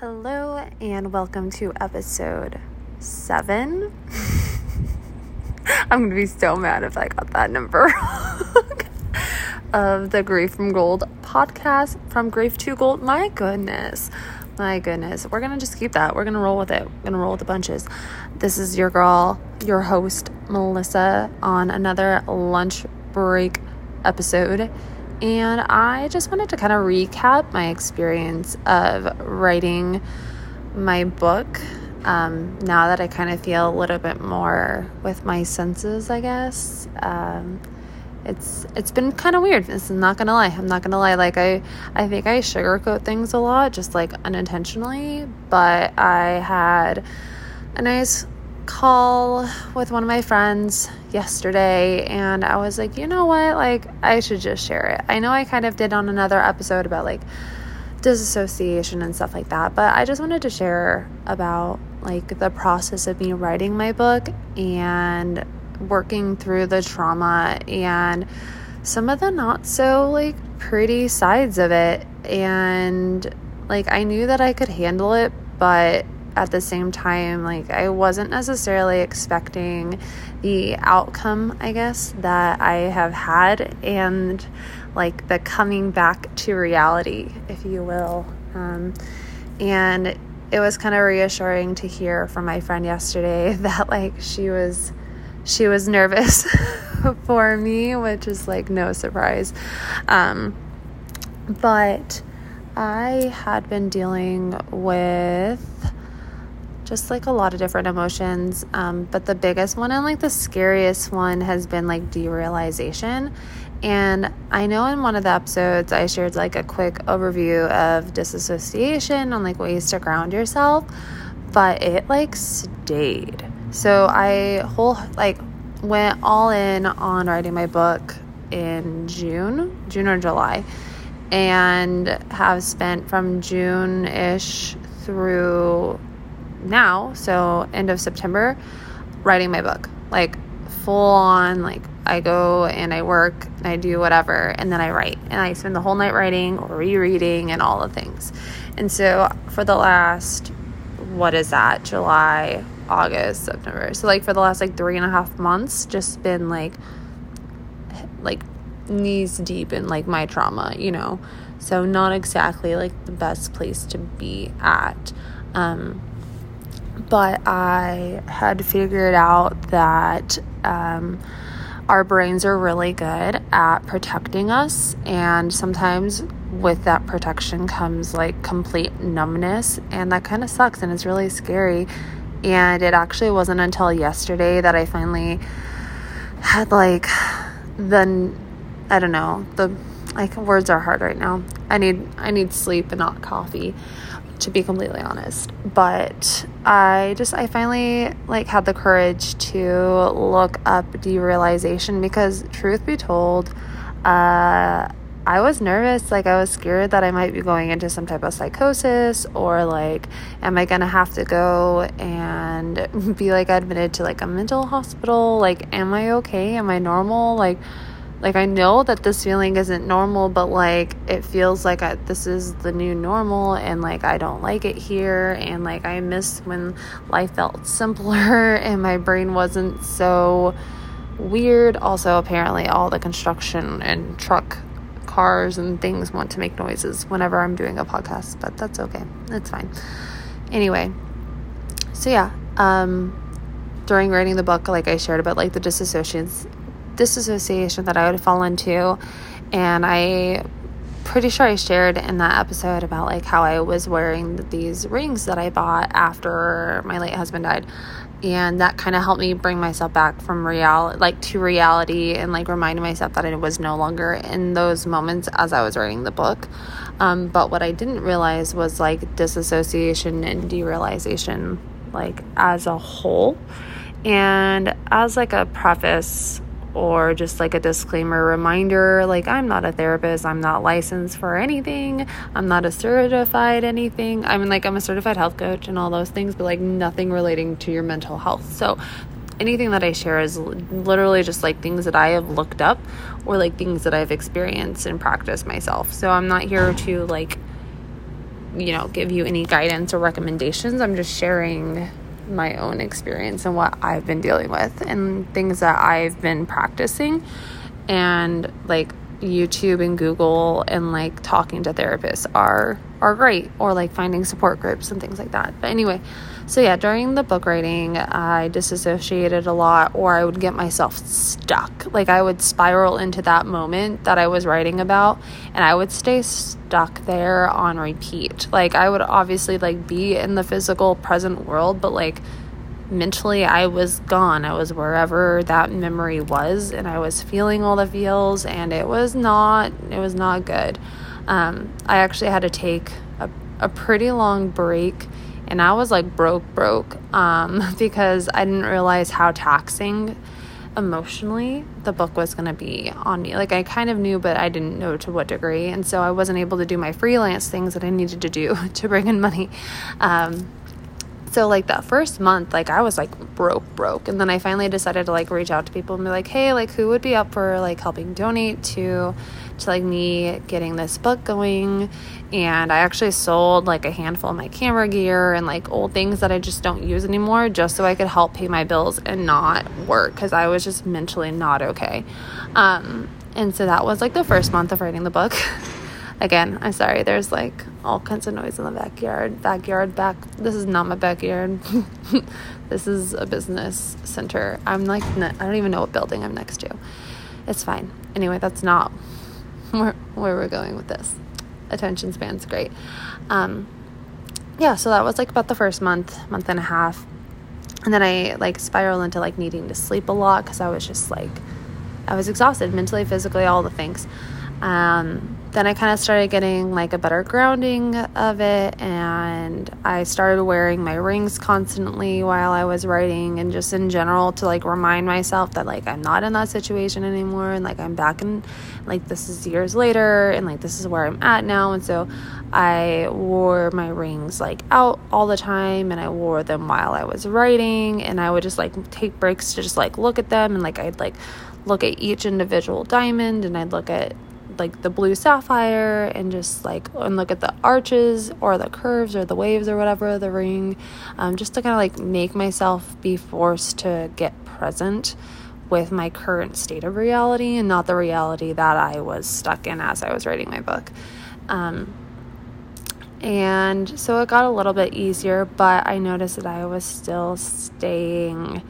Hello, and welcome to episode seven. I'm gonna be so mad if I got that number wrong. of the Grief from Gold podcast from Grief to Gold. My goodness, my goodness. We're gonna just keep that. We're gonna roll with it. We're gonna roll with the bunches. This is your girl, your host, Melissa, on another lunch break episode and I just wanted to kind of recap my experience of writing my book. Um, now that I kind of feel a little bit more with my senses, I guess. Um, it's it's been kind of weird. This is not gonna lie. I'm not gonna lie. Like I I think I sugarcoat things a lot, just like unintentionally. But I had a nice call with one of my friends yesterday and I was like, you know what? Like, I should just share it. I know I kind of did on another episode about like disassociation and stuff like that, but I just wanted to share about like the process of me writing my book and working through the trauma and some of the not so like pretty sides of it. And like, I knew that I could handle it, but at the same time, like I wasn't necessarily expecting the outcome, I guess, that I have had and like the coming back to reality, if you will. Um, and it was kind of reassuring to hear from my friend yesterday that like she was she was nervous for me, which is like no surprise. Um, but I had been dealing with just like a lot of different emotions. Um, but the biggest one and like the scariest one has been like derealization. And I know in one of the episodes I shared like a quick overview of disassociation and like ways to ground yourself, but it like stayed. So I whole like went all in on writing my book in June, June or July, and have spent from June ish through now, so end of September, writing my book. Like full on, like I go and I work and I do whatever and then I write. And I spend the whole night writing or rereading and all the things. And so for the last, what is that, July, August, September. So like for the last like three and a half months, just been like, like knees deep in like my trauma, you know. So not exactly like the best place to be at. Um, but I had figured out that um, our brains are really good at protecting us, and sometimes with that protection comes like complete numbness, and that kind of sucks and it's really scary. And it actually wasn't until yesterday that I finally had like the I don't know the like words are hard right now. I need I need sleep and not coffee to be completely honest. But I just, I finally like had the courage to look up derealization because, truth be told, uh, I was nervous. Like, I was scared that I might be going into some type of psychosis or like, am I going to have to go and be like admitted to like a mental hospital? Like, am I okay? Am I normal? Like, like I know that this feeling isn't normal, but like it feels like I, this is the new normal and like I don't like it here and like I miss when life felt simpler and my brain wasn't so weird. Also, apparently all the construction and truck cars and things want to make noises whenever I'm doing a podcast, but that's okay. It's fine. Anyway, so yeah, um during writing the book like I shared about like the disassociations disassociation that I would fall into. And I pretty sure I shared in that episode about like how I was wearing these rings that I bought after my late husband died. And that kind of helped me bring myself back from reality, like to reality, and like reminding myself that I was no longer in those moments as I was writing the book. Um, but what I didn't realize was like disassociation and derealization, like as a whole. And as like a preface, or just like a disclaimer reminder like I'm not a therapist, I'm not licensed for anything, I'm not a certified anything. I mean, like, I'm a certified health coach and all those things, but like nothing relating to your mental health. So, anything that I share is literally just like things that I have looked up or like things that I've experienced and practiced myself. So, I'm not here to like you know, give you any guidance or recommendations. I'm just sharing my own experience and what I've been dealing with and things that I've been practicing and like YouTube and Google and like talking to therapists are are great or like finding support groups and things like that. But anyway, so yeah, during the book writing, I disassociated a lot or I would get myself stuck. Like I would spiral into that moment that I was writing about and I would stay stuck there on repeat. Like I would obviously like be in the physical present world, but like mentally I was gone. I was wherever that memory was and I was feeling all the feels and it was not it was not good. Um, I actually had to take a, a pretty long break and I was like broke broke um, because I didn't realize how taxing emotionally the book was going to be on me. Like I kind of knew but I didn't know to what degree and so I wasn't able to do my freelance things that I needed to do to bring in money. Um, so like that first month like i was like broke broke. And then i finally decided to like reach out to people and be like hey like who would be up for like helping donate to to like me getting this book going? And i actually sold like a handful of my camera gear and like old things that i just don't use anymore just so i could help pay my bills and not work because i was just mentally not okay. Um and so that was like the first month of writing the book Again, I'm sorry, there's like all kinds of noise in the backyard. Backyard, back. This is not my backyard. this is a business center. I'm like, I don't even know what building I'm next to. It's fine. Anyway, that's not where, where we're going with this. Attention span's great. Um, yeah, so that was like about the first month, month and a half. And then I like spiraled into like needing to sleep a lot because I was just like, I was exhausted mentally, physically, all the things. Um, then I kind of started getting like a better grounding of it, and I started wearing my rings constantly while I was writing, and just in general to like remind myself that like I'm not in that situation anymore, and like I'm back in like this is years later, and like this is where I'm at now, and so I wore my rings like out all the time, and I wore them while I was writing, and I would just like take breaks to just like look at them, and like I'd like look at each individual diamond, and I'd look at like the blue sapphire and just like and look at the arches or the curves or the waves or whatever the ring um, just to kind of like make myself be forced to get present with my current state of reality and not the reality that I was stuck in as I was writing my book. Um, and so it got a little bit easier, but I noticed that I was still staying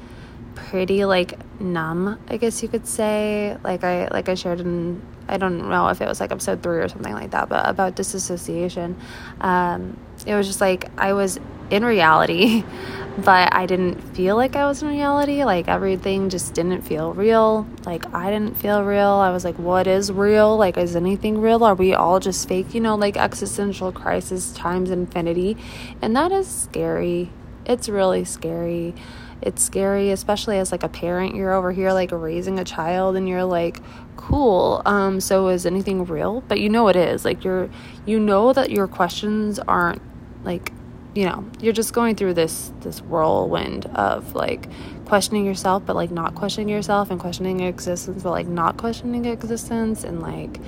pretty like numb, I guess you could say. Like I like I shared in I don't know if it was like episode three or something like that, but about disassociation. Um, it was just like I was in reality, but I didn't feel like I was in reality. Like everything just didn't feel real. Like I didn't feel real. I was like, what is real? Like, is anything real? Are we all just fake? You know, like existential crisis times infinity. And that is scary. It's really scary it's scary especially as like a parent you're over here like raising a child and you're like cool um so is anything real? But you know it is like you're you know that your questions aren't like you know you're just going through this this whirlwind of like questioning yourself but like not questioning yourself and questioning existence but like not questioning existence and like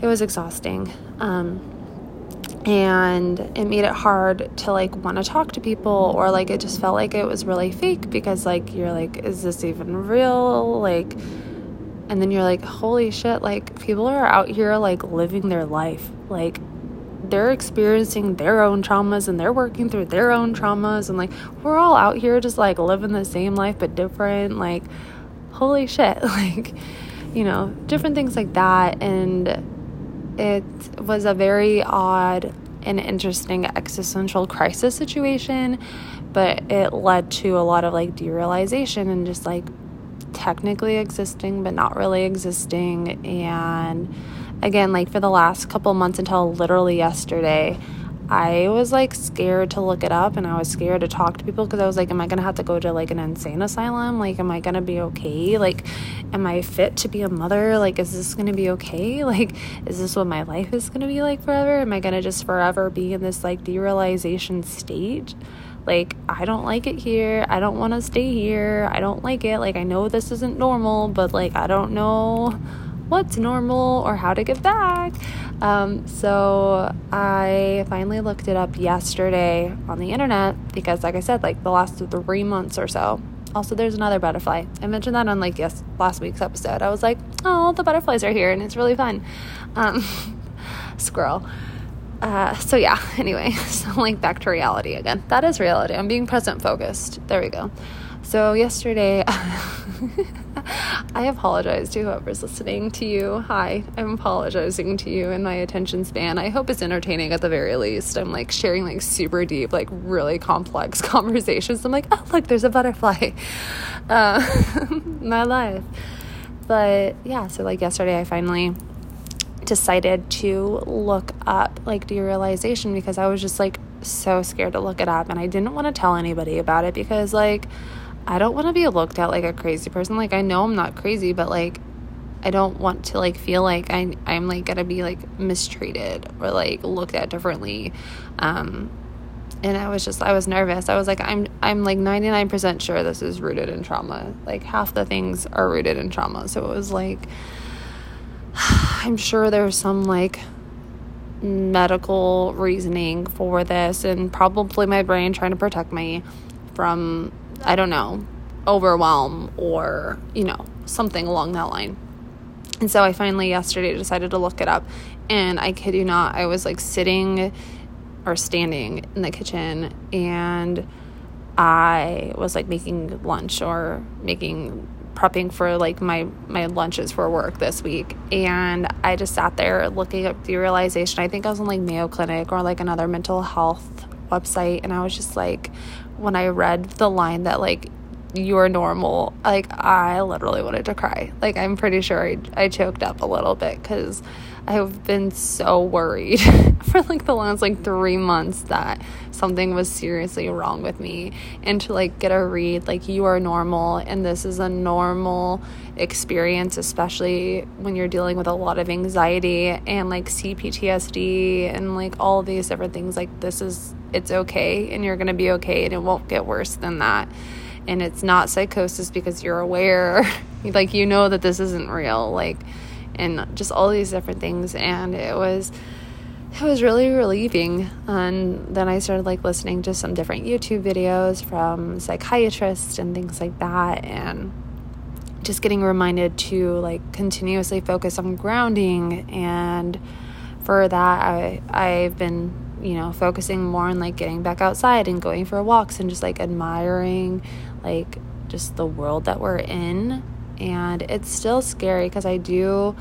it was exhausting um and it made it hard to like want to talk to people or like it just felt like it was really fake because like you're like is this even real? Like and then you're like holy shit like people are out here like living their life. Like they're experiencing their own traumas and they're working through their own traumas and like we're all out here just like living the same life but different. Like holy shit like you know different things like that. And it was a very odd and interesting existential crisis situation, but it led to a lot of like derealization and just like technically existing but not really existing and again like for the last couple months until literally yesterday I was like scared to look it up and I was scared to talk to people because I was like, am I gonna have to go to like an insane asylum? Like, am I gonna be okay? Like, am I fit to be a mother? Like, is this gonna be okay? Like, is this what my life is gonna be like forever? Am I gonna just forever be in this like derealization state? Like, I don't like it here. I don't wanna stay here. I don't like it. Like, I know this isn't normal, but like, I don't know what's normal or how to give back. Um, so I finally looked it up yesterday on the internet because, like I said, like the last three months or so. Also, there's another butterfly. I mentioned that on like yes last week's episode. I was like, oh, the butterflies are here and it's really fun. Um, squirrel. Uh, so yeah. Anyway, so like back to reality again. That is reality. I'm being present focused. There we go. So, yesterday, I apologize to whoever's listening to you. Hi, I'm apologizing to you in my attention span. I hope it's entertaining at the very least. I'm like sharing like super deep, like really complex conversations. I'm like, oh, look, there's a butterfly. Uh, my life. But yeah, so like yesterday, I finally decided to look up like derealization because I was just like so scared to look it up and I didn't want to tell anybody about it because like I don't want to be looked at like a crazy person. Like I know I'm not crazy, but like I don't want to like feel like I I'm like gonna be like mistreated or like looked at differently. Um and I was just I was nervous. I was like I'm I'm like 99% sure this is rooted in trauma. Like half the things are rooted in trauma. So it was like I'm sure there's some like medical reasoning for this and probably my brain trying to protect me from I don't know, overwhelm or, you know, something along that line. And so I finally yesterday decided to look it up. And I kid you not, I was like sitting or standing in the kitchen and I was like making lunch or making prepping for like my my lunches for work this week and I just sat there looking up derealization. I think I was on like Mayo Clinic or like another mental health website and I was just like when I read the line that like you're normal, like I literally wanted to cry. Like I'm pretty sure I, I choked up a little bit because I've been so worried for like the last like three months that something was seriously wrong with me and to like get a read like you are normal and this is a normal experience especially when you're dealing with a lot of anxiety and like CPTSD and like all these different things like this is it's okay and you're going to be okay and it won't get worse than that and it's not psychosis because you're aware. Like you know that this isn't real like and just all these different things. And it was it was really relieving. And then i started like listening to some different youtube videos from psychiatrists and things like that. And just getting reminded to like continuously focus on grounding. And for that i i've been you know focusing more on like getting back outside and going for walks and just like admiring like just the world that we're in and it's still scary because I do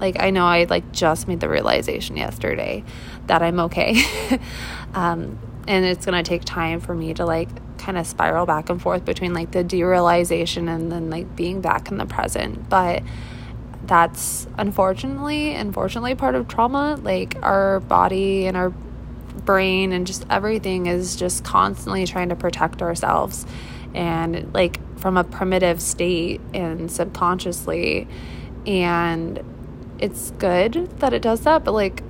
like I know I like just made the realization yesterday that I'm okay. um, and it's going to take time for me to like kind of spiral back and forth between like the derealization and then like being back in the present. But that's unfortunately, unfortunately part of trauma. Like our body and our brain and just everything is just constantly trying to protect ourselves and like from a primitive state and subconsciously. And it's good that it does that but like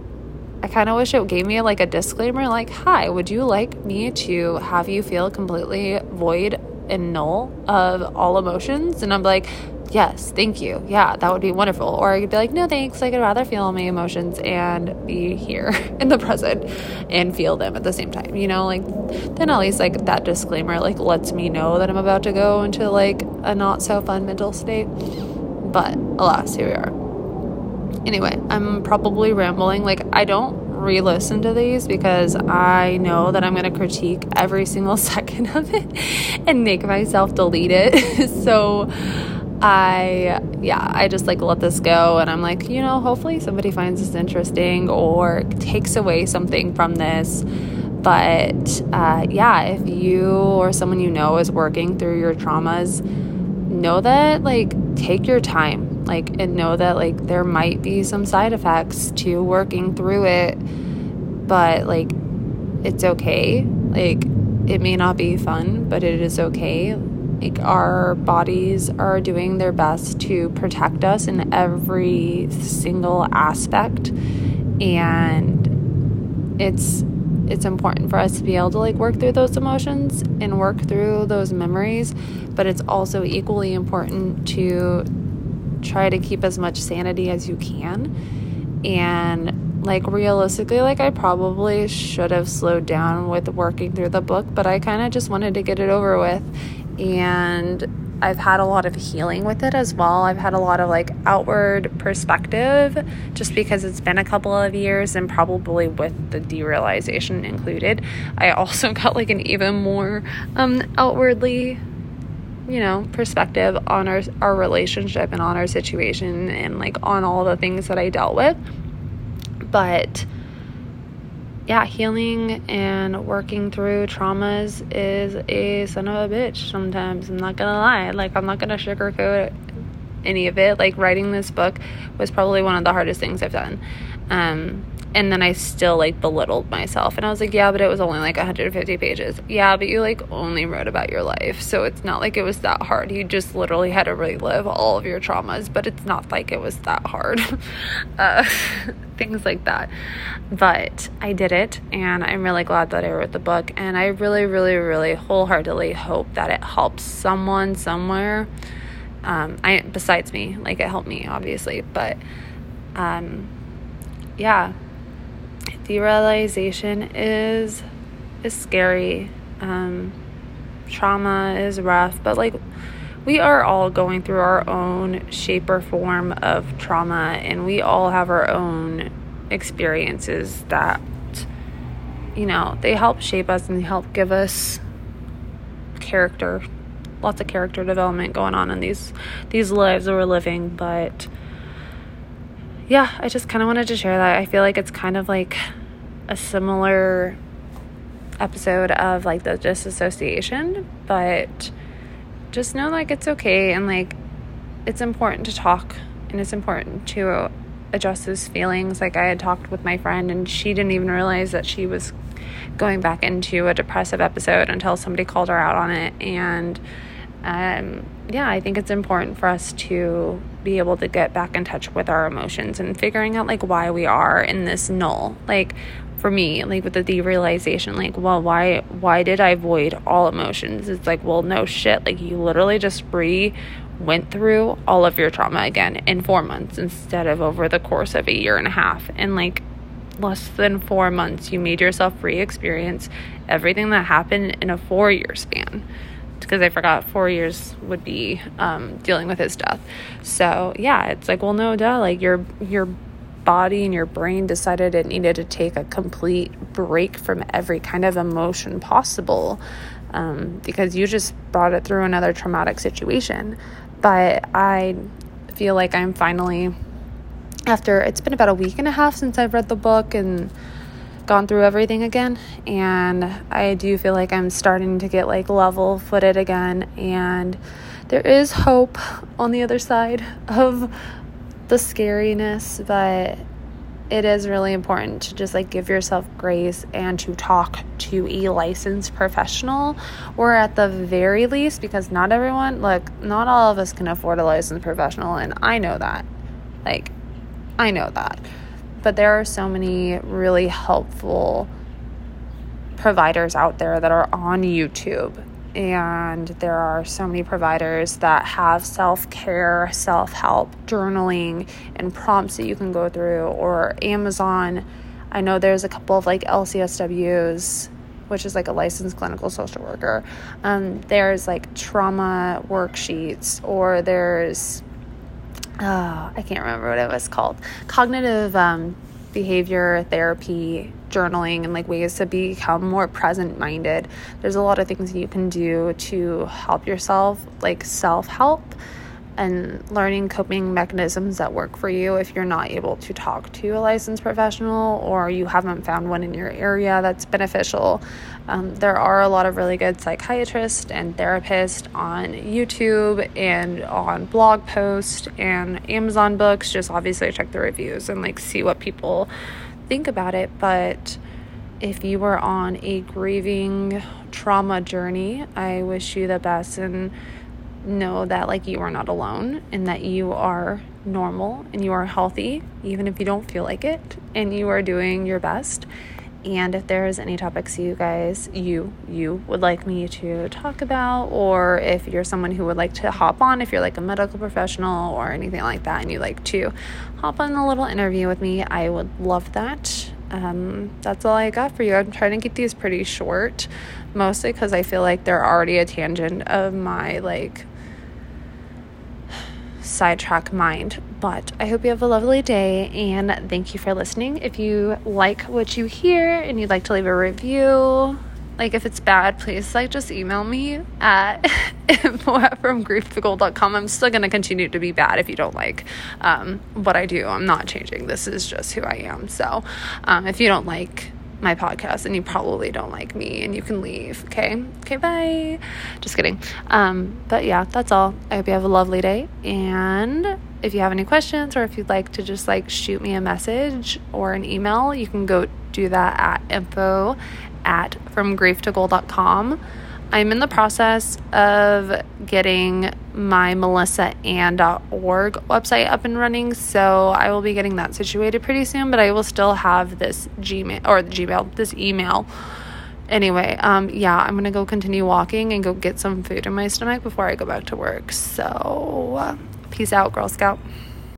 I kind of wish it gave me like a disclaimer like hi would you like me to have you feel completely void and null of all emotions? And I'm like yes, thank you. Yeah, that would be wonderful. Or I could be like, no, thanks. I could rather feel my emotions and be here in the present and feel them at the same time. You know, like then at least like that disclaimer like lets me know that I'm about to go into like a not so fun mental state. But alas, here we are. Anyway, I'm probably rambling. Like I don't re-listen to these because I know that I'm going to critique every single second of it and make myself delete it. so I, yeah, I just like let this go and I'm like, you know, hopefully somebody finds this interesting or takes away something from this. But uh, yeah, if you or someone you know is working through your traumas, know that like take your time, like, and know that like there might be some side effects to working through it, but like it's okay. Like, it may not be fun, but it is okay like our bodies are doing their best to protect us in every single aspect and it's it's important for us to be able to like work through those emotions and work through those memories but it's also equally important to try to keep as much sanity as you can. And like realistically, like I probably should have slowed down with working through the book, but I kind of just wanted to get it over with. And I've had a lot of healing with it as well. I've had a lot of like outward perspective just because it's been a couple of years and probably with the derealization included. I also got like an even more um, outwardly you know perspective on our our relationship and on our situation and like on all the things that I dealt with. But yeah, healing and working through traumas is a son of a bitch sometimes. I'm not gonna lie. Like, I'm not gonna sugarcoat any of it. Like, writing this book was probably one of the hardest things I've done. Um, and then I still like belittled myself. And I was like, yeah, but it was only like 150 pages. Yeah, but you like only wrote about your life. So it's not like it was that hard. You just literally had to relive all of your traumas, but it's not like it was that hard. uh, things like that. But I did it, and I'm really glad that I wrote the book. And I really, really, really wholeheartedly hope that it helps someone somewhere. Um, I besides me, like it helped me, obviously, but um, yeah, derealization is is scary. Um, trauma is rough, but like we are all going through our own shape or form of trauma, and we all have our own experiences that you know they help shape us and they help give us character lots of character development going on in these these lives that we're living but yeah, I just kind of wanted to share that. I feel like it's kind of like a similar episode of like the disassociation, but just know like it's okay and like it's important to talk and it's important to address those feelings. Like I had talked with my friend and she didn't even realize that she was going back into a depressive episode until somebody called her out on it and um, yeah, I think it's important for us to be able to get back in touch with our emotions and figuring out like why we are in this null. Like for me, like with the derealization, like, well, why why did I avoid all emotions? It's like, well, no shit. Like you literally just re went through all of your trauma again in four months instead of over the course of a year and a half. And like less than four months, you made yourself re experience everything that happened in a four year span because I forgot four years would be um, dealing with his death. So yeah, it's like, well, no, duh. Like your your body and your brain decided it needed to take a complete break from every kind of emotion possible um, because you just brought it through another traumatic situation. But I feel like I'm finally after it's been about a week and a half since I've read the book and gone through everything again and I do feel like I'm starting to get like level footed again and there is hope on the other side of the scariness but it is really important to just like give yourself grace and to talk to a licensed professional or at the very least because not everyone look not all of us can afford a licensed professional and I know that. Like I know that but there are so many really helpful providers out there that are on YouTube. And there are so many providers that have self care, self help, journaling, and prompts that you can go through, or Amazon. I know there's a couple of like LCSWs, which is like a licensed clinical social worker. Um, there's like trauma worksheets, or there's oh, I can't remember what it was called. Cognitive um, behavior therapy, journaling, and like ways to become more present minded. There's a lot of things you can do to help yourself, like self help and learning coping mechanisms that work for you if you're not able to talk to a licensed professional or you haven't found one in your area that's beneficial. Um, there are a lot of really good psychiatrists and therapists on YouTube and on blog posts and Amazon books. Just obviously check the reviews and like see what people think about it. But if you were on a grieving trauma journey, I wish you the best and know that like you are not alone and that you are normal and you are healthy even if you don't feel like it and you are doing your best And if there's any topics you guys, you, you would like me to talk about, or if you're someone who would like to hop on, if you're like a medical professional or anything like that, and you like to hop on a little interview with me, I would love that. Um, that's all I got for you. I'm trying to keep these pretty short, mostly because I feel like they're already a tangent of my like sidetrack mind. But I hope you have a lovely day and thank you for listening. If you like what you hear and you'd like to leave a review, like if it's bad, please like just email me at info at fromgrieftogold.com. I'm still gonna continue to be bad if you don't like um, what I do. I'm not changing. This is just who I am. So um, if you don't like my podcast and you probably don't like me and you can leave okay? Okay bye. Just kidding. Um but yeah that's all. I hope you have a lovely day and if you have any questions or if you'd like to just like shoot me a message or an email you can go do that at info at from grief to fromgrieftogold.com I'm in the process of getting my melissaanne.org website up and running, so I will be getting that situated pretty soon, but I will still have this Gmail or the Gmail, this email. Anyway, um, yeah, I'm gonna go continue walking and go get some food in my stomach before I go back to work. So, uh, peace out, Girl Scout.